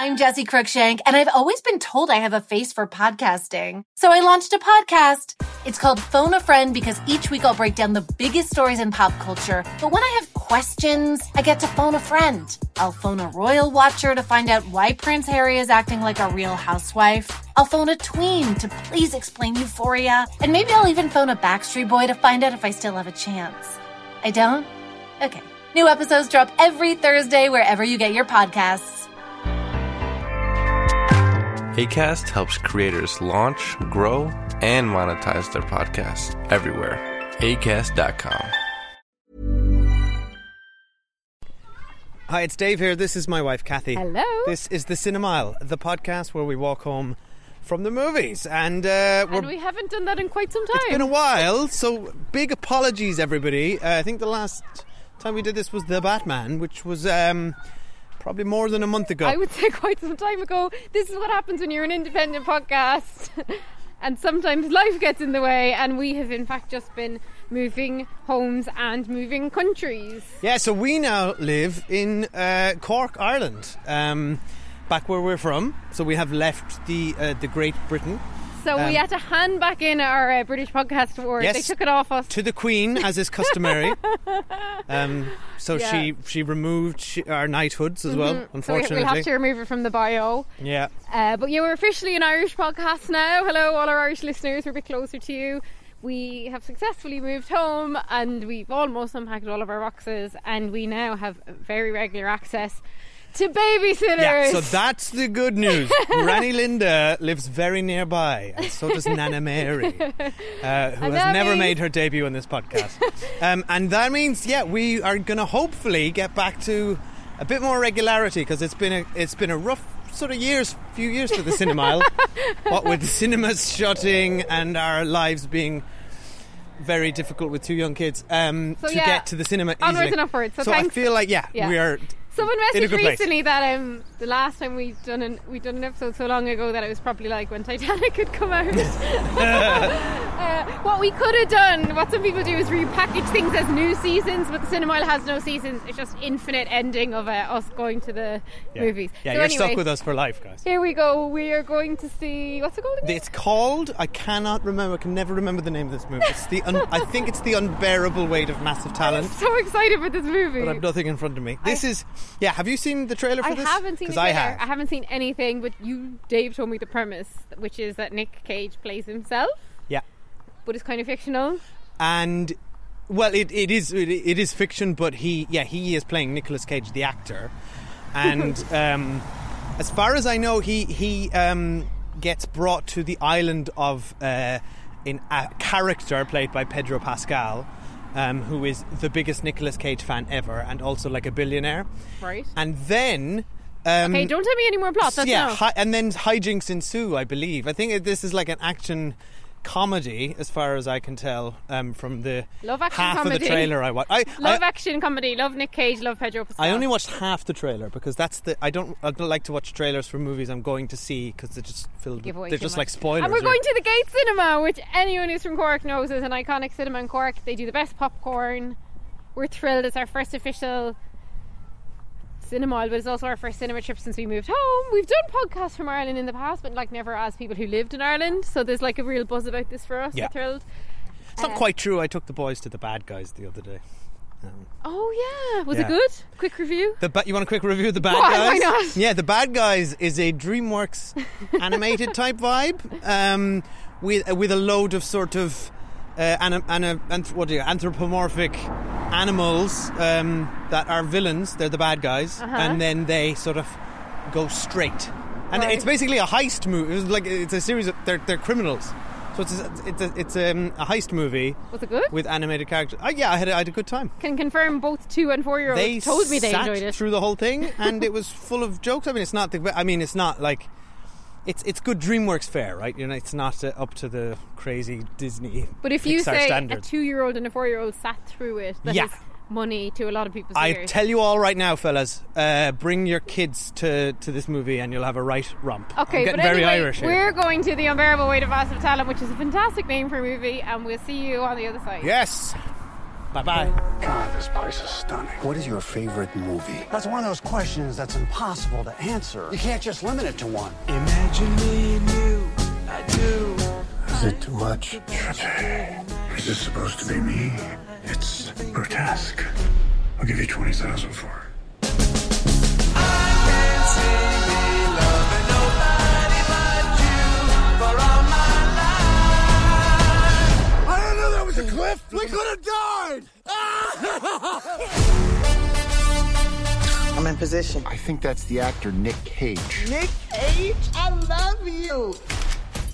I'm Jessi Cruickshank, and I've always been told I have a face for podcasting. So I launched a podcast. It's called Phone a Friend because each week I'll break down the biggest stories in pop culture. But when I have questions, I get to phone a friend. I'll phone a royal watcher to find out why Prince Harry is acting like a real housewife. I'll phone a tween to please explain euphoria. And maybe I'll even phone a Backstreet Boy to find out if I still have a chance. I don't? Okay. New episodes drop every Thursday wherever you get your podcasts. ACAST helps creators launch, grow, and monetize their podcasts everywhere. ACAST.com. Hi, it's Dave here. This is my wife, Kathy. Hello. This is the Cinemile, the podcast where we walk home from the movies. And, uh, we're, And we haven't done that in quite some time. it's been a while, so big apologies, everybody. Uh, I think the last time we did this was The Batman, which was um, probably more than a month ago. I would say quite some time ago. This is what happens when you're an independent podcast. and sometimes life gets in the way, and we have, in fact, just been moving homes and moving countries. Yeah, so we now live in uh, Cork, Ireland, um, back where we're from. So we have left the uh, the Great Britain So Um, we had to hand back in our uh, British podcast award. Yes. They took it off us. to the Queen, as is customary. um, so Yeah. she she removed she, our knighthoods as well, So we, unfortunately. we'll have to remove it from the bio. yeah, Uh, but yeah, we're officially an Irish podcast now. Hello, all our Irish listeners. We're a bit closer to you. We have successfully moved home and we've almost unpacked all of our boxes, and we now have very regular access to babysitters. yeah. So that's the good news. Granny Linda lives very nearby, and so does Nana Mary, uh, who And has never means- made her debut on this podcast. um, and that means, yeah, we are going to hopefully get back to a bit more regularity because it's been a it's been a rough sort of years, few years for the Cinemile. what with the cinemas shutting and our lives being very difficult with two young kids um, So, to yeah, get to the cinema onwards and upwards. So I thanks- feel like yeah, Yeah. we are Someone messaged good place. recently that um, the last time we'd done an we'd done an episode so long ago that it was probably like when Titanic had come out. uh, what we could have done, what some people do, is repackage things as new seasons, but the Cinemile has no seasons. It's just infinite ending of uh, us going to the yeah. movies. Yeah, so you're anyway, stuck with us for life, guys. Here we go. We are going to see what's it called again? It's called. I cannot remember. I can never remember the name of this movie. It's the. Un, I think it's the unbearable weight of massive talent. I'm so excited for this movie. But I've nothing in front of me. This is. Yeah. Have you seen the trailer for I this? I haven't seen the 'Cause I trailer. have. haven't seen anything, but you, Dave, told me the premise, which is that Nick Cage plays himself, Yeah. but it's kind of fictional. And well, it, it is it, it is fiction, but he yeah he is playing Nicolas Cage, the actor, and um, as far as I know, he he um, gets brought to the island of uh, in a character played by Pedro Pascal. Um, who is the biggest Nicolas Cage fan ever, and also like a billionaire. Right. And then, um, Okay, don't tell me any more plots. That's yeah, hi, and then hijinks ensue. I believe. I think this is like an action comedy, as far as I can tell um, from the Love action half of the trailer I watched. I, love I, action comedy. Love Nick Cage. Love Pedro Pascal. I only watched half the trailer because that's the I don't I don't like to watch trailers for movies I'm going to see because they're just filled. Give With, they're just much. like spoilers. And we're going to the Gate Cinema, which anyone who's from Cork knows is an iconic cinema in Cork. They do the best popcorn. We're thrilled. It's our first official cinema, but it's also our first cinema trip since we moved home. We've done podcasts from Ireland in the past, but like never as people who lived in Ireland. So there's like a real buzz about this for us. Yeah. We're thrilled. It's not uh, quite true. I took the boys to the bad guys the other day. Um, Oh yeah, was Yeah. it good? Quick review. The ba- you want a quick review of the bad Why- guys? why not? Yeah, the bad guys is a DreamWorks animated type vibe, um, with with a load of sort of uh, ana- ana- anth- what do you anthropomorphic animals um, that are villains. They're the bad guys, Uh-huh. and then they sort of go straight. And Right. it's basically a heist movie. It's like it's a series of they're, they're criminals. So it's a, it's a, it's um, a heist movie Was it good? with animated characters. Oh, yeah, I had a, I had a good time Can confirm both two and four year olds they told me they enjoyed it. through the whole thing, and it was full of jokes. I mean, it's not the. I mean, it's not like. It's it's good DreamWorks fare, right? You know, it's not uh, up to the crazy Disney. But if you Pixar say standards. a two year old and a four year old sat through it, that is Yeah. money to a lot of people's I ears. tell you all right now, fellas, uh, bring your kids to, to this movie and you'll have a right romp. Okay, but very anyway, Irish here. we're going to the unbearable weight of massive talent, which is a fantastic name for a movie, and we'll see you on the other side. Yes. Bye bye. God, this place is stunning. What is your favorite movie? That's one of those questions that's impossible to answer. You can't just limit it to one. Imagine me and you, I do. Is it too much? Is this supposed to be me? It's grotesque. I'll give you 20000 for it. Position. I think that's the actor Nick Cage. Nick Cage, I love you.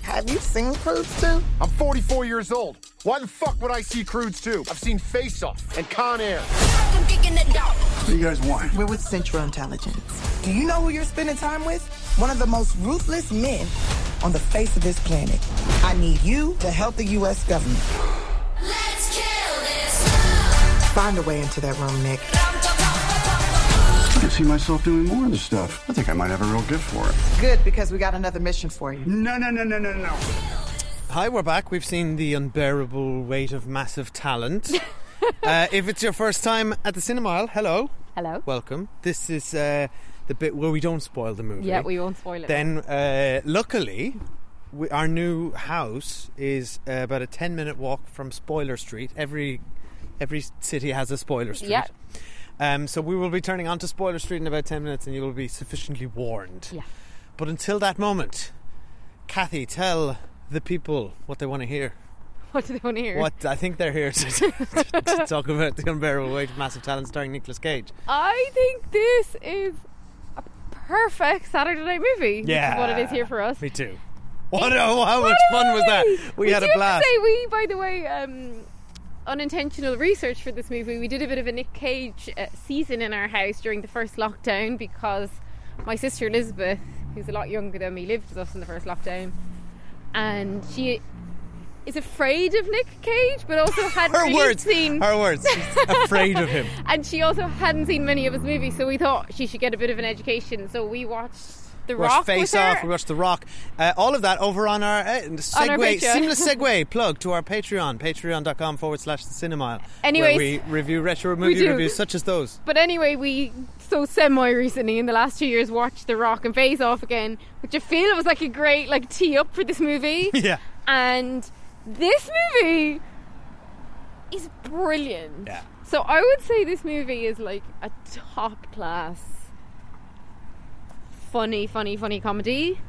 Have you seen Croods 2? I'm 44 years old. Why the fuck would I see Croods 2? I've seen Face Off and Con Air. What do you guys want? We're with Central Intelligence. Do you know who you're spending time with? One of the most ruthless men on the face of this planet. I need you to help the U.S. government. Let's kill this. Find a way into that room, Nick. I see myself doing more of this stuff. I think I might have a real gift for it. Good, because we got another mission for you. No, no, no, no, no, no. Hi, we're back. We've seen the unbearable weight of massive talent. uh, if it's your first time at the Cinema, hello, Hello. welcome. This is uh, the bit where we don't spoil the movie. Yeah, we won't spoil it. Then, uh, luckily, we, our new house is uh, about a ten-minute walk from Spoiler Street. Every every city has a Spoiler Street. Yeah. Um, so we will be turning onto Spoiler Street in about ten minutes, and you will be sufficiently warned. Yeah. But until that moment, Kathy, tell the people what they want to hear. What do they want to hear? What I think they're here to, to talk about the unbearable weight of massive talent starring Nicolas Cage. I think this is a perfect Saturday night movie. Yeah. what it is here for us. Me too. What? Oh, how much fun was that? We, had a blast. Say we, by the way, um, unintentional research for this movie. We did a bit of a Nick Cage uh, season in our house during the first lockdown because my sister Elizabeth, who's a lot younger than me, lived with us in the first lockdown, and she is afraid of Nick Cage, but also hadn't Her really words. seen. Her words. She's afraid of him. and she also hadn't seen many of his movies, so we thought she should get a bit of an education. So we watched The We Rock. Face. Off. We watched The Rock. Uh, all of that over on our uh, segue, Patreon. seamless segue plug to our Patreon, patreon.com forward slash the cinema. Anyways, where we review retro movie reviews such as those. But anyway, we so semi recently in the last two years watched The Rock and Face Off again, which I feel was like a great like tee up for this movie. Yeah. And this movie is brilliant. Yeah. So I would say this movie is like a top class funny, funny, funny comedy.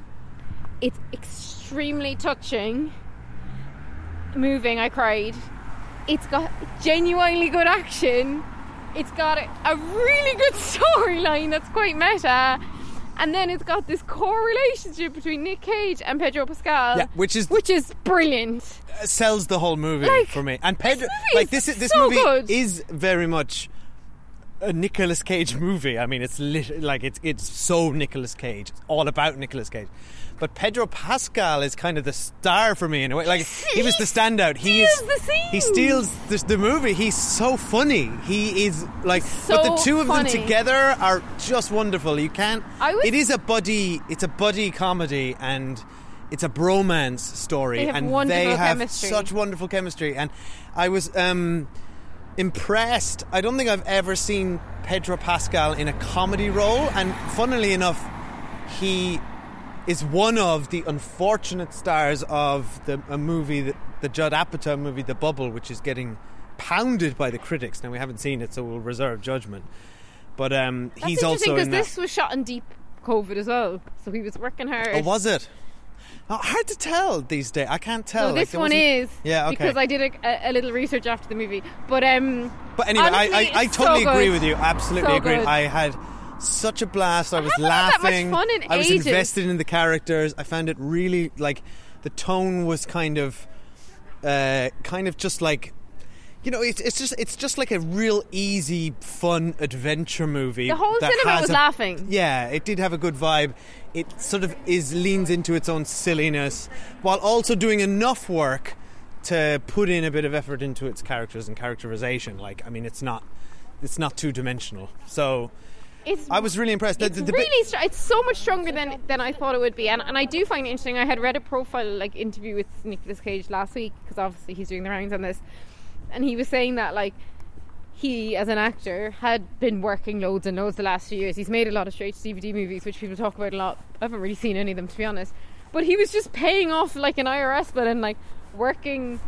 It's extremely touching. Moving, I cried. It's got genuinely good action. It's got a, really good storyline that's quite meta. And then it's got this core relationship between Nick Cage and Pedro Pascal. Yeah, which is which is brilliant. uh, sells the whole movie Like, for me. And Pedro, like this, is this so movie good. is very much a Nicolas Cage movie. I mean, it's lit- like it's it's so Nicolas Cage. It's all about Nicolas Cage. But Pedro Pascal is kind of the star for me in a way. Like he was the standout. He is steals the scene. he steals the, the movie. He's so funny. He is like, but the two of funny. them together are just wonderful. You can't. I was- it is a buddy. It's a buddy comedy and. It's a bromance story, and they have chemistry. such wonderful chemistry. And I was um, impressed. I don't think I've ever seen Pedro Pascal in a comedy role, and funnily enough, he is one of the unfortunate stars of the a movie, that, the Judd Apatow movie, The Bubble, which is getting pounded by the critics. Now we haven't seen it, so we'll reserve judgment. But um, That's he's also because in this was shot in deep COVID as well, so he was working hard. Oh, was it? Oh, hard to tell these days. I can't tell. So this there one is, Yeah, okay. because I did a, a, little research after the movie. But um, But anyway, honestly, I, I, I totally so agree good. with you. Absolutely So agree. good. I had such a blast. I was that much laughing. fun in I was ages. invested in the characters. I found it really like the tone was kind of, uh, kind of just like. You know, it's, it's just it's just like a real easy, fun adventure movie. The whole cinema was a- laughing. Yeah, it did have a good vibe. It sort of is leans into its own silliness while also doing enough work to put in a bit of effort into its characters and characterization. Like, I mean, it's not it's not two dimensional. So it's I was really impressed. It's the- the bit- really str- it's so much stronger than than I thought it would be, and and I do find it interesting. I had read a profile like interview with Nicolas Cage last week because obviously he's doing the rounds on this, and he was saying that like he, as an actor, had been working loads and loads the last few years. He's made a lot of straight to DVD movies, which people talk about a lot. I haven't really seen any of them, to be honest. But he was just paying off like an IRS bill and like working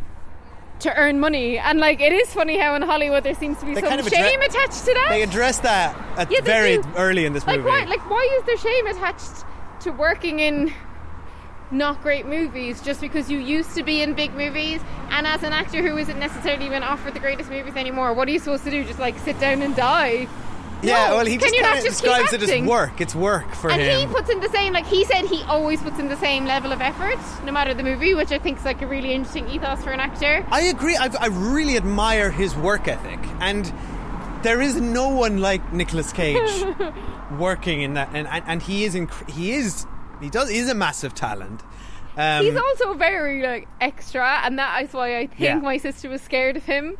to earn money. And like, it is funny how in Hollywood there seems to be They some kind of addre- shame attached to that. They address that at Yeah, very do. early in this like, movie. why? Like, why is there shame attached to working in not great movies just because you used to be in big movies and as an actor who isn't necessarily even offered the greatest movies anymore what are you supposed to do just like sit down and die yeah, No, well, he just kind of describes it as work. It's work for and him. And he puts in the same like he said he always puts in the same level of effort no matter the movie which i think is like a really interesting ethos for an actor I agree. I, I really admire his work ethic, and there is no one like Nicolas Cage working in that. And, and, and he is inc- he is he does he is a massive talent. Um, he's also very like extra and that is why i think Yeah. my sister was scared of him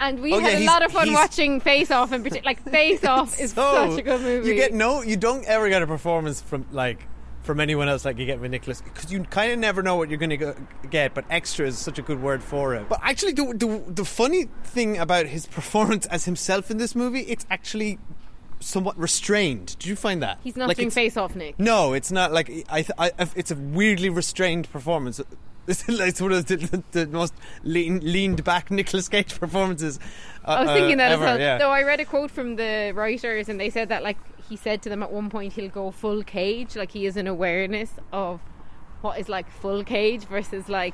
and we Oh, yeah, had a lot of fun watching face off in particular like face off is so- such a good movie You get no, you don't ever get a performance from like from anyone else like you get with Nicolas because you kind of never know what you're going to get. But extra is such a good word for it. But actually, the, the the funny thing about his performance as himself in this movie, it's actually somewhat restrained. Did you find that? he's not Like, doing face off nick No, it's not like I, th- I. It's a weirdly restrained performance. It's it's one of the, the, the most lean, leaned back Nicolas Cage performances. Uh, I was thinking that ever, as well. Yeah. Though I read a quote from the writers, and they said that like he said to them at one point he'll go full cage, like he is an awareness of what is like full cage versus like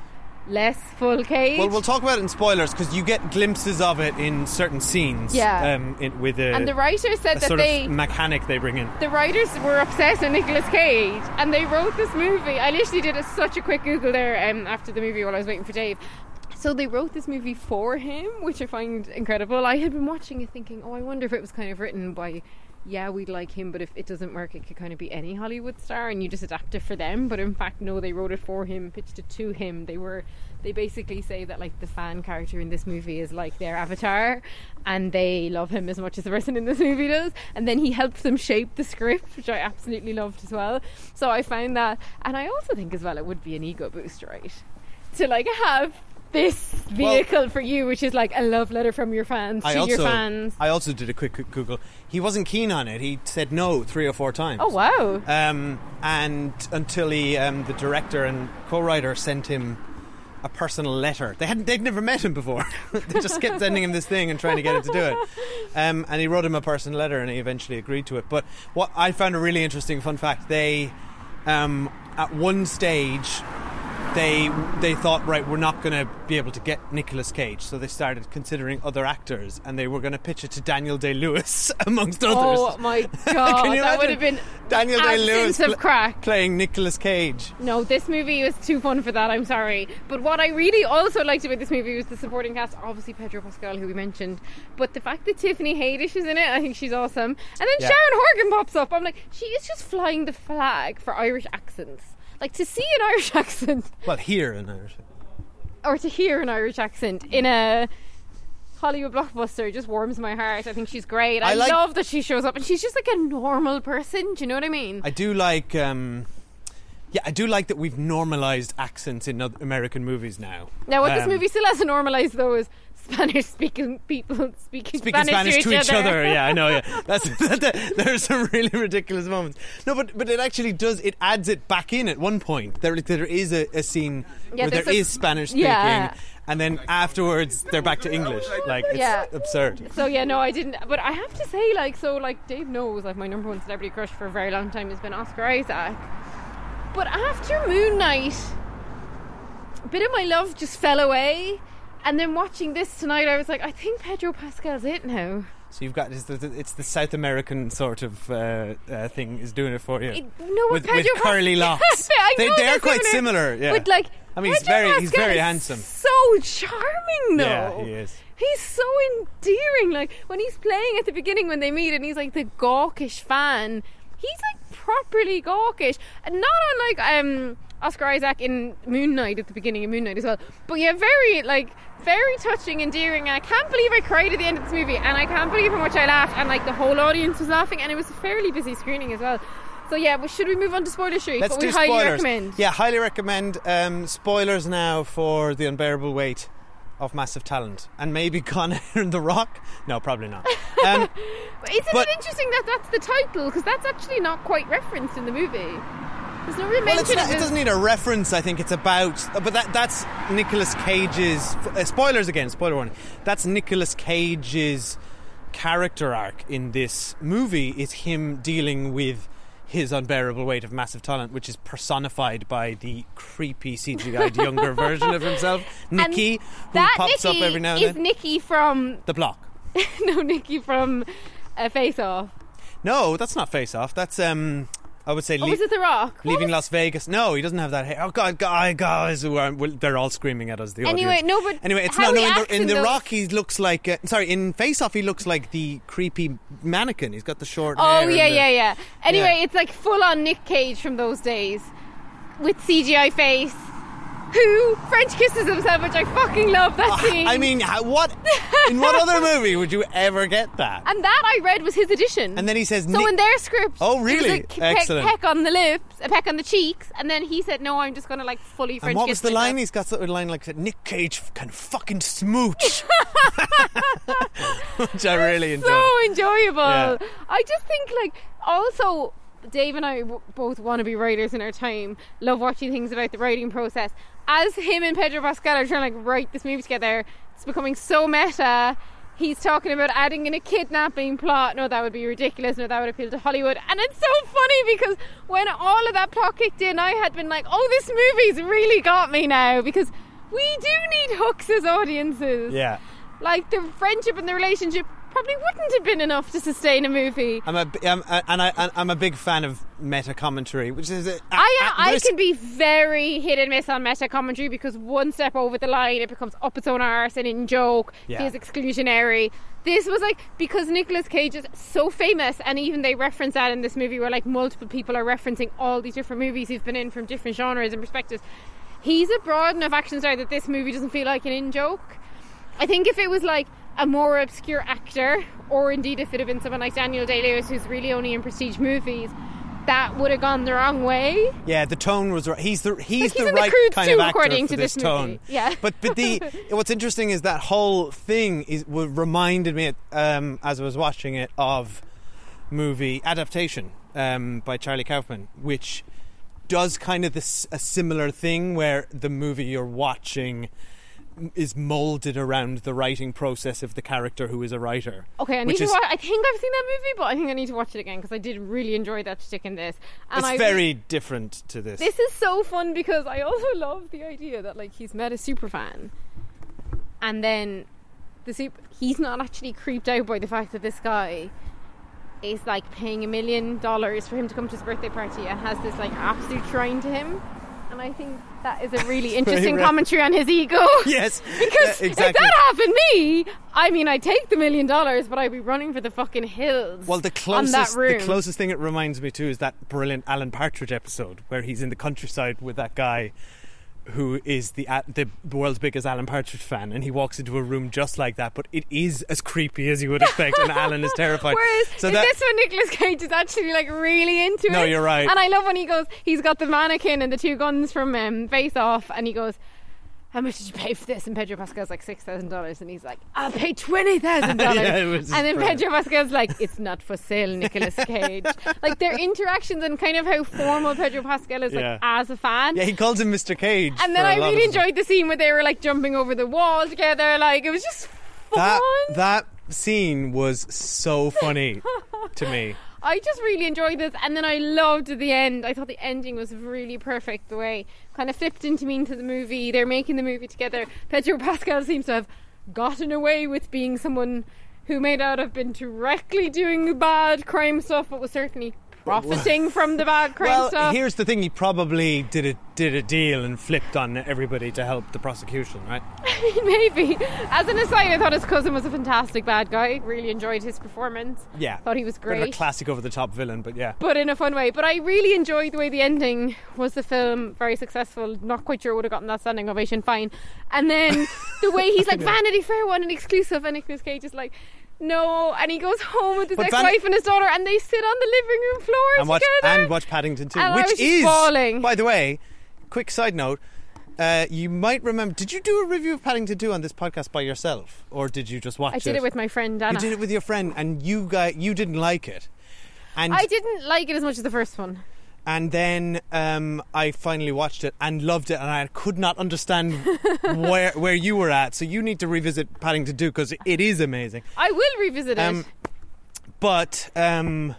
less full cage. Well, we'll talk about it in spoilers because you get glimpses of it in certain scenes. Yeah. Um, in, with a, and the writers said that sort they of mechanic they bring in. the writers were obsessed with Nicolas Cage and they wrote this movie. I literally did a, such a quick Google there um, after the movie while I was waiting for Dave. So they wrote this movie for him, which I find incredible. I had been watching it thinking, oh, I wonder if it was kind of written by, yeah, we'd like him, but if it doesn't work, it could kind of be any Hollywood star and you just adapt it for them. But in fact, no, they wrote it for him, pitched it to him. They were, they basically say that like the fan character in this movie is like their avatar and they love him as much as the person in this movie does. And then he helps them shape the script, which I absolutely loved as well. So I found that, and I also think as well it would be an ego boost, right? To like have this vehicle for you, which is like a love letter from your fans I to also, your fans. I also did a quick Google. He wasn't keen on it. He said no three or four times. Oh wow! Um, and until he, um, the director and co-writer sent him a personal letter. They hadn't, they'd never met him before. they just kept sending him this thing and trying to get him to do it. Um, and he wrote him a personal letter, and he eventually agreed to it. But what I found a really interesting fun fact: they, um, at one stage, they they thought right we're not going to be able to get Nicolas Cage so they started considering other actors and they were going to pitch it to Daniel Day-Lewis amongst others Oh my god, that would have been Daniel Day-Lewis absence of crack. playing Nicolas Cage No, this movie was too fun for that. I'm sorry, but what I really also liked about this movie was the supporting cast. Obviously, Pedro Pascal, who we mentioned, but the fact that Tiffany Haddish is in it, I think she's awesome. And then Yeah. Sharon Horgan pops up. I'm like, she is just flying the flag for Irish accents. Like to see an Irish accent well hear an Irish or to hear an Irish accent in a Hollywood blockbuster just warms my heart. I think she's great. I, I like- love that she shows up and she's just like a normal person. Do you know what I mean? I do like um, yeah I do like that we've normalized accents in American movies now now, what this Um, movie still hasn't normalised though is Spanish speaking people speaking, Speaking Spanish, to, to each other. yeah, I know. Yeah, that's that, that- there's some really ridiculous moments. No, but but it actually does. It adds it back in at one point. There there is a, a scene Yeah, where there a- is Spanish speaking, Yeah. and then afterwards they're back to English. Like it's Yeah. absurd. So yeah, no, I didn't. But I have to say, like, so like Dave knows, like my number one celebrity crush for a very long time has been Oscar Isaac. But after Moon Knight, a bit of my love just fell away. And then watching this tonight, I was like, I think Pedro Pascal's it now. So you've got it's the, it's the South American sort of uh, uh, thing is doing it for you. It- no, with, Pedro with curly locks. They, they are quite similar. Yeah. But like, I mean, he's Pedro very- he's very handsome. So charming, though. Yeah, he is. He's so endearing. Like when he's playing at the beginning when they meet, and he's like the gawkish fan. He's like properly gawkish, and not unlike um Oscar Isaac in Moon Knight at the beginning of Moon Knight as well. But yeah, very like very touching, and endearing, and I can't believe I cried at the end of this movie, and I can't believe how much I laughed, and like the whole audience was laughing, and it was a fairly busy screening as well. So yeah, well, should we move on to spoiler? Let's but do we highly spoilers. recommend. Yeah, highly recommend. Um, spoilers now for the unbearable weight of massive talent, and maybe Con Air and The Rock. No, probably not. Um, Isn't But- it interesting that that's the title? Because that's actually not quite referenced in the movie. There's well, it's not, of it doesn't need a reference. I think it's about, but that that's Nicolas Cage's. Uh, spoilers again. Spoiler warning. That's Nicolas Cage's character arc in this movie. Is him dealing with his unbearable weight of massive talent, which is personified by the creepy CGI'd younger version of himself, And Nikki, who pops Nikki up every now and then. is. Nikki from the block. no Nikki from uh, Face Off. No, that's not Face Off. That's um, I would say Oh, Le- was it The Rock? What leaving was- Las Vegas. No, he doesn't have that hair. Oh God, God guys, well, they're all screaming at us. The Anyway, audience. no, but anyway, it's. No, in the, in the Rock, he looks like. Uh, sorry, in Face Off, he looks like the creepy mannequin. He's got the short. Oh yeah, the- yeah, yeah. Anyway, Yeah. it's like full on Nick Cage from those days with CGI face. Who French kisses himself, which I fucking love that ah, scene. I mean, how, what? In what other movie would you ever get that? and that I read was his addition. And then he says, So Nick- in their script, Oh, really? a peck, Excellent. peck on the lips, a peck on the cheeks, and then he said, "No, I'm just going to like fully French kiss. And what was the line? myself." He's got sort of line like Nick Cage can fucking smooch, which I really enjoyed. so enjoyable. Yeah. I just think like also Dave and I w- both want to be writers in our time. Love watching things about the writing process. As him and Pedro Pascal are trying to like write this movie together, it's becoming so meta. He's talking about adding in a kidnapping plot. No, that would be ridiculous. No, that would appeal to Hollywood. And it's so funny because when all of that plot kicked in, I had been like, "Oh, this movie's really got me now." Because we do need hooks as audiences Yeah. like the friendship and the relationship probably wouldn't have been enough to sustain a movie. I'm a, I'm, uh, and I, I'm a big fan of meta commentary, which is. I, I can be very hit and miss on meta commentary because one step over the line it becomes up its own arse and in joke Yeah. feels exclusionary. This was like because Nicolas Cage is so famous, and even they reference that in this movie where like multiple people are referencing all these different movies he's been in from different genres and perspectives. He's a broad enough action star that this movie doesn't feel like an in joke. I think if it was like a more obscure actor, or indeed if it had been someone like Daniel Day Lewis, who's really only in prestige movies, that would have gone the wrong way. Yeah, the tone was right. He's the he's, Like, he's the The right Croods kind too, of actor according for to this, this tone. movie. Yeah. But but the what's interesting is that whole thing is reminded me um, as I was watching it of movie adaptation um, by Charlie Kaufman, which does kind of this a similar thing where the movie you're watching is molded around the writing process of the character who is a writer. Okay, I need to is, watch. I think I've seen that movie, but I think I need to watch it again because I did really enjoy that stick in this. And It's I very different to this. This is so fun because I also love the idea that like he's met a super fan, and then the super he's not actually creeped out by the fact that this guy is like paying a million dollars for him to come to his birthday party and has this like absolute shrine to him. And I think that is a really interesting commentary on his ego. yes, Because yeah, if that happened to me, I mean, I'd take the million dollars, but I'd be running for the fucking hills. Well, the on that closest the closest thing it reminds me to is that brilliant Alan Partridge episode where he's in the countryside with that guy who is the the world's biggest Alan Partridge fan, and he walks into a room just like that, but it is as creepy as you would expect, and Alan is terrified. Whereas so that this one, Nicolas Cage is actually like really into it. No, you're right. And I love when he goes, he's got the mannequin and the two guns from um, Face Off, and he goes, "How much did you pay for this?" And Pedro Pascal's like six thousand dollars, and he's like, "I'll pay twenty thousand dollars." And then brilliant. Pedro Pascal's like, "It's not for sale, Nicolas Cage." like their interactions and kind of how formal Pedro Pascal is, like Yeah. as a fan. yeah, he calls him Mr. Cage. and then I really enjoyed the scene where they were like jumping over the wall together. Like it was just fun. that. That scene was so funny to me. I just really enjoyed this, and then I loved the end. I thought the ending was really perfect. The way kind of flipped into me into the movie. They're making the movie together. Pedro Pascal seems to have gotten away with being someone who may not have been directly doing bad crime stuff, but was certainly profiting from the bad crime well, stuff. here's the thing: he probably did a did a deal and flipped on everybody to help the prosecution, right? Maybe. As an aside, I thought his cousin was a fantastic bad guy. Really enjoyed his performance. Yeah, Thought he was of a great. classic over the top villain, but yeah. but in a fun way. But I really enjoyed the way the ending was. The film very successful. Not quite sure would have gotten that standing ovation. Fine. And then the way he's like Vanity Fair one and exclusive, and Nicolas Cage is like. No, and he goes home with his But ex-wife and his daughter, and they sit on the living room floor and watch together. and watch Paddington 2, And I which was just is bawling. by the way, quick side note, uh, you might remember. Did you do a review of Paddington 2 on this podcast by yourself, or did you just watch it? I did it with my friend Anna. You did it with your friend, and you guy you didn't like it, and I didn't like it as much as the first one. And then um, I finally watched it and loved it, and I could not understand where where you were at. So you need to revisit Paddington 2 because it is amazing. I will revisit it. Um, But um,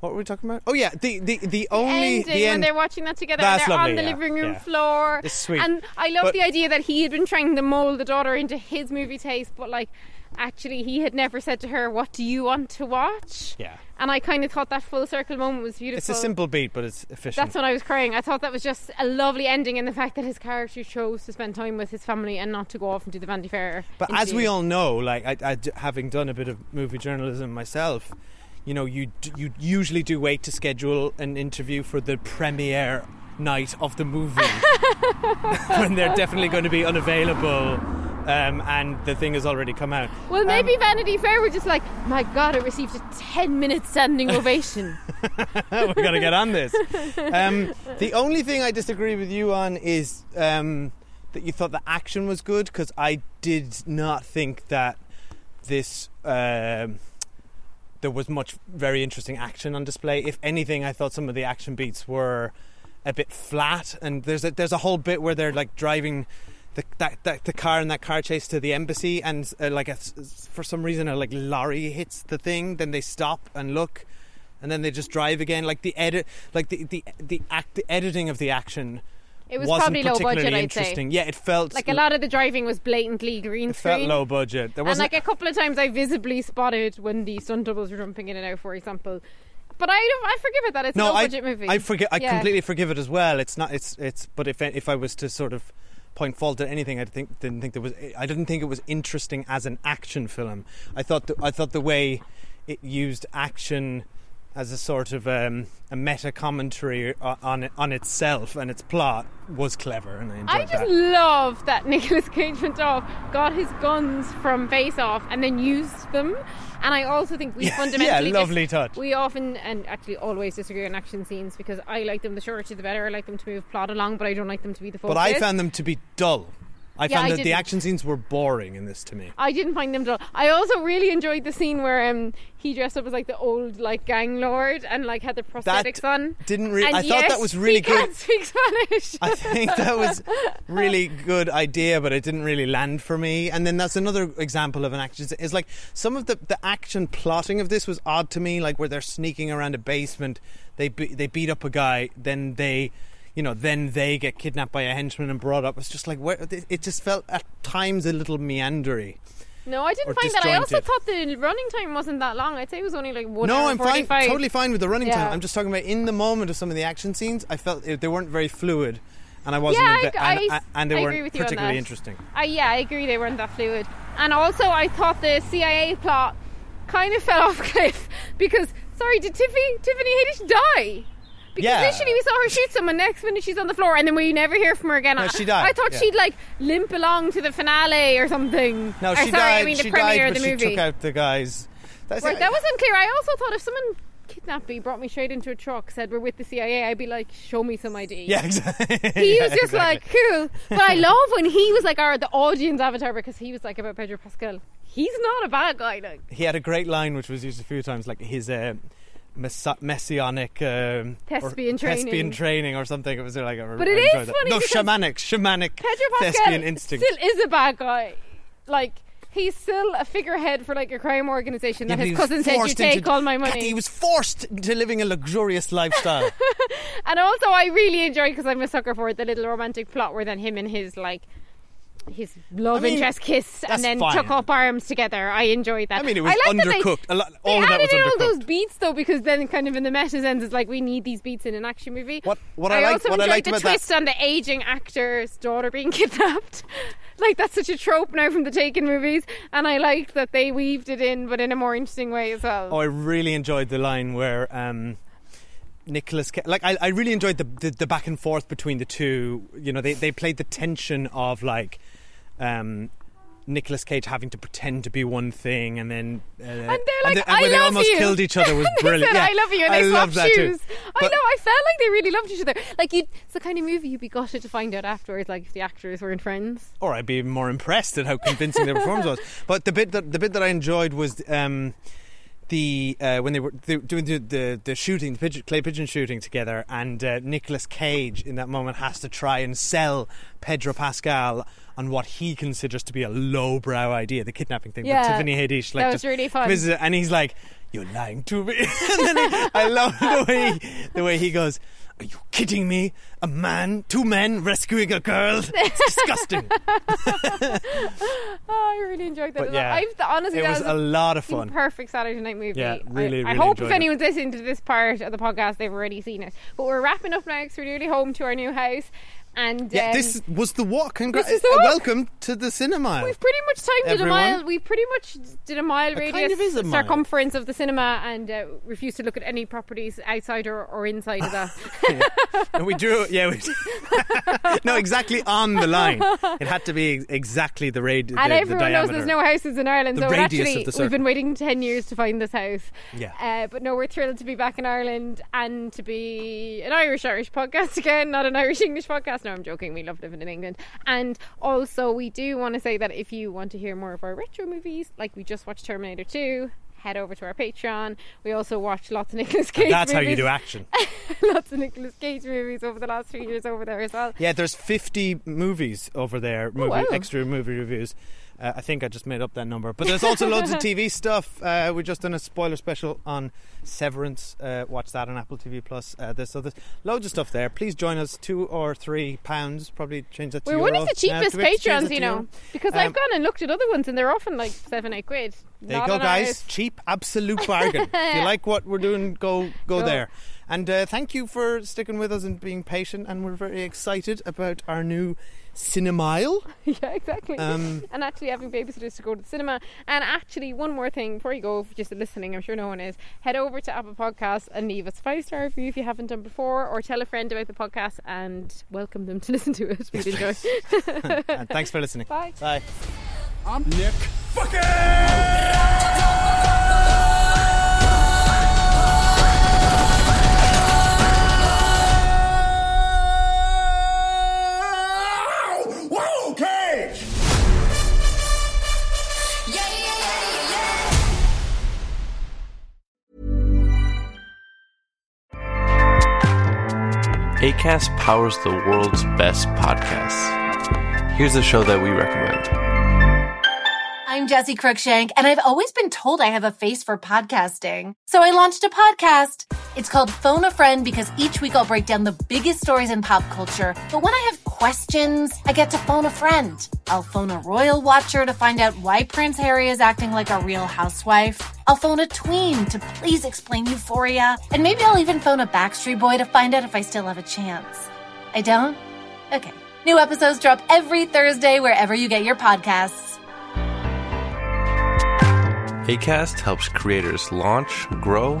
what were we talking about? Oh yeah, the the the only ending the when they're watching that together That's and they're lovely, on the yeah, living room yeah. floor. It's sweet. And I love the idea that he had been trying to mold the daughter into his movie taste, but like actually he had never said to her, "What do you want to watch?" Yeah. And I kind of thought that full circle moment was beautiful. It's a simple beat, but it's efficient. That's when I was crying. I thought that was just a lovely ending, and the fact that his character chose to spend time with his family and not to go off and do the Vanity Fair. But as we all know, like I, I having done a bit of movie journalism myself, you know, you you usually do wait to schedule an interview for the premiere night of the movie when they're definitely going to be unavailable. Um, and the thing has already come out. Well, maybe Um, Vanity Fair were just like, my God, it received a 10 minute standing ovation. We're going to get on this. Um, the only thing I disagree with you on is um, that you thought the action was good because I did not think that this. Um, there was much very interesting action on display. If anything, I thought some of the action beats were a bit flat, and there's a, there's a whole bit where they're like driving the that, that the car and that car chase to the embassy, and uh, like a, for some reason a like lorry hits the thing, then they stop and look, and then they just drive again. Like the edit, like the the the act, the editing of the action. It was probably low budget, I'd say. interesting. Yeah, it felt Like a lot of the driving was blatantly green It felt screen. low budget. There wasn't like a couple of times I visibly spotted when the stunt doubles were jumping in and out, for example. But I don't, I forgive it that it's a no, low I, budget movie. I forget. I Yeah. completely forgive it as well. It's not. It's. It's. But if if I was to sort of point fault at anything, I think didn't think there was. I didn't think it was interesting as an action film. I thought. The, I thought the way it used action as a sort of um, a meta commentary on on itself and its plot was clever, and I enjoyed I just that. love that Nicolas Cage went off, got his guns from Face Off, and then used them. And I also think we Yeah, fundamentally yeah, lovely dis- touch. We often and actually always disagree on action scenes because I like them the shorter the better. I like them to move plot along, but I don't like them to be the focus. But I found them to be dull. I Yeah, found I that the action scenes were boring in this to me. I didn't find them at all. I also really enjoyed the scene where um, he dressed up as like the old like gang lord and like had the prosthetics on. Didn't really. I thought that was really he good. Can't speak Spanish. I think that was really good idea, but it didn't really land for me. And then that's another example of an action. Is like some of the the action plotting of this was odd to me, like where they're sneaking around a basement, they be, they beat up a guy, then they. You know, then they get kidnapped by a henchman and brought up. It's just like where, it just felt at times a little meandery. no, I didn't find that. I also thought the running time wasn't that long. I'd say it was only like one no, I'm fine, totally fine with the running Yeah. time. I'm just talking about in the moment of some of the action scenes. I felt they weren't very fluid, and I wasn't. Yeah, bit- I- and, I- and they I weren't agree with you on particularly interesting. I, yeah, I agree they weren't that fluid. And also, I thought the CIA plot kind of fell off a cliff because, sorry, did Tiffany, Tiffany Haddish die? Because Yeah. initially we saw her shoot someone, next minute she's on the floor, and then we never hear from her again. No, I- she died, I thought yeah. she'd like limp along to the finale or something. No, Or, she sorry, died. I mean the she premiere died, of the she movie. took out the guys. That's Right, that was unclear. I also thought if someone kidnapped me, brought me straight into a truck, said we're with the CIA, I'd be like, show me some ID. Yeah, exactly. He was Yeah, just like cool, but I love when he was like our the audience avatar because he was like about Pedro Pascal. He's not a bad guy, like He had a great line which was used a few times, like his uh, messa- messianic um, or Thespian training. thespian training or something. It was like, I But it I that. funny No, shamanic, shamanic Pedro Pascal thespian instinct. still is a bad guy. Like he's still a figurehead for like a crime organization Yeah, that he his cousin said you take into- all my money. He was forced into living a luxurious lifestyle. And also, I really enjoyed because I'm a sucker for it, the little romantic plot where then him and his like his love I mean, interest kiss and then fine. took up arms together. I enjoyed that. I mean, it was like they- undercooked. A lot- They all of that added in all those beats though, because then kind of in the meta sense, it's like we need these beats in an action movie. What- what I liked- also what I enjoyed liked the about that- twist on the aging actor's daughter being kidnapped. like that's such a trope now from the Taken movies, and I liked that they weaved it in, but in a more interesting way as well. Oh, I really enjoyed the line where um, Nicolas, like, I, I really enjoyed the, the the back and forth between the two. You know, they they played the tension of like, um, Nicolas Cage having to pretend to be one thing, and then uh, and And they're like, the- I when they love almost you. killed each other was And brilliant. said, Yeah, I love you, and I they love that shoes. too. I know. I felt like they really loved each other. Like you, it's the kind of movie you'd be gutted to find out afterwards, like if the actors weren't friends. or I'd be more impressed at how convincing their performance was. But the bit that the bit that I enjoyed was um, the uh, when they were doing the, the the shooting, the pigeon, clay pigeon shooting together, and uh, Nicolas Cage in that moment has to try and sell Pedro Pascal on what he considers to be a lowbrow idea, the kidnapping thing. Yeah, but Tiffany Haddish, like that was really fun. and he's like, "You're lying to me," and then he, I love the way he, the way he goes. Are you kidding me? A man, two men rescuing a girl? It's disgusting. Oh, I really enjoyed that. But a lot. yeah, I've, honestly, it that was a lot of fun. Perfect Saturday night movie. Yeah, I- really, I, really hope if it. anyone's listening to this part of the podcast, they've already seen it. But we're wrapping up now because we're nearly home to our new house. And Yeah, um, this was the walk. Congra- this is the uh, walk. Welcome to the cinema. We've pretty much timed it a mile. We pretty much did a mile It kind radius of a mile. circumference of the cinema and uh, refused to look at any properties outside or, or inside of that. and we drew. Yeah, we, no, exactly on the line. It had to be exactly the radius. and the, everyone the knows there's no houses in Ireland, The so radius actually of the we've been waiting ten years to find this house. Yeah. Uh, but no, we're thrilled to be back in Ireland and to be an Irish Irish podcast again, not an Irish English podcast. No, I'm joking. We love living in England. And also, we do want to say that if you want to hear more of our retro movies, like we just watched Terminator 2, head over to our Patreon. We also watched lots of Nicolas Cage movies. That's how you do action. lots of Nicolas Cage movies over the last few years over there as well. Yeah, there's 50 movies over there, oh, movie, wow. extra movie reviews. Uh, I think I just made up that number. But there's also loads of TV stuff. Uh, we just done a spoiler special on Severance. Uh, watch that on Apple TV Plus. Uh, there's, so there's loads of stuff there. Please join us. Two or three pounds. Probably change that to We're euro. one of the cheapest Do we have to change Patreons, you know, euro? because Um, I've gone and looked at other ones and they're often like seven, eight quid. There Not you go, guys. ours. Cheap, absolute bargain. if you like what we're doing, go go, Go. there. And uh, thank you for sticking with us and being patient. And we're very excited about our new Cinemile. yeah, exactly. Um, and actually having babysitters to go to the cinema. And actually, one more thing before you go, just listening, I'm sure no one is. Head over to Apple Podcasts and leave us a five star review if you haven't done before, or tell a friend about the podcast and welcome them to listen to it. We'd enjoy. and thanks for listening. Bye. Bye. I'm Nick. Whoa, ACAST powers the world's best podcasts. Here's a show that we recommend. I'm Jessi Cruickshank, and I've always been told I have a face for podcasting. So I launched a podcast. It's called Phone a Friend because each week I'll break down the biggest stories in pop culture. But when I have questions, I get to phone a friend. I'll phone a royal watcher to find out why Prince Harry is acting like a real housewife. I'll phone a tween to please explain euphoria. And maybe I'll even phone a Backstreet Boy to find out if I still have a chance. I don't? Okay. New episodes drop every Thursday wherever you get your podcasts. ACAST helps creators launch, grow,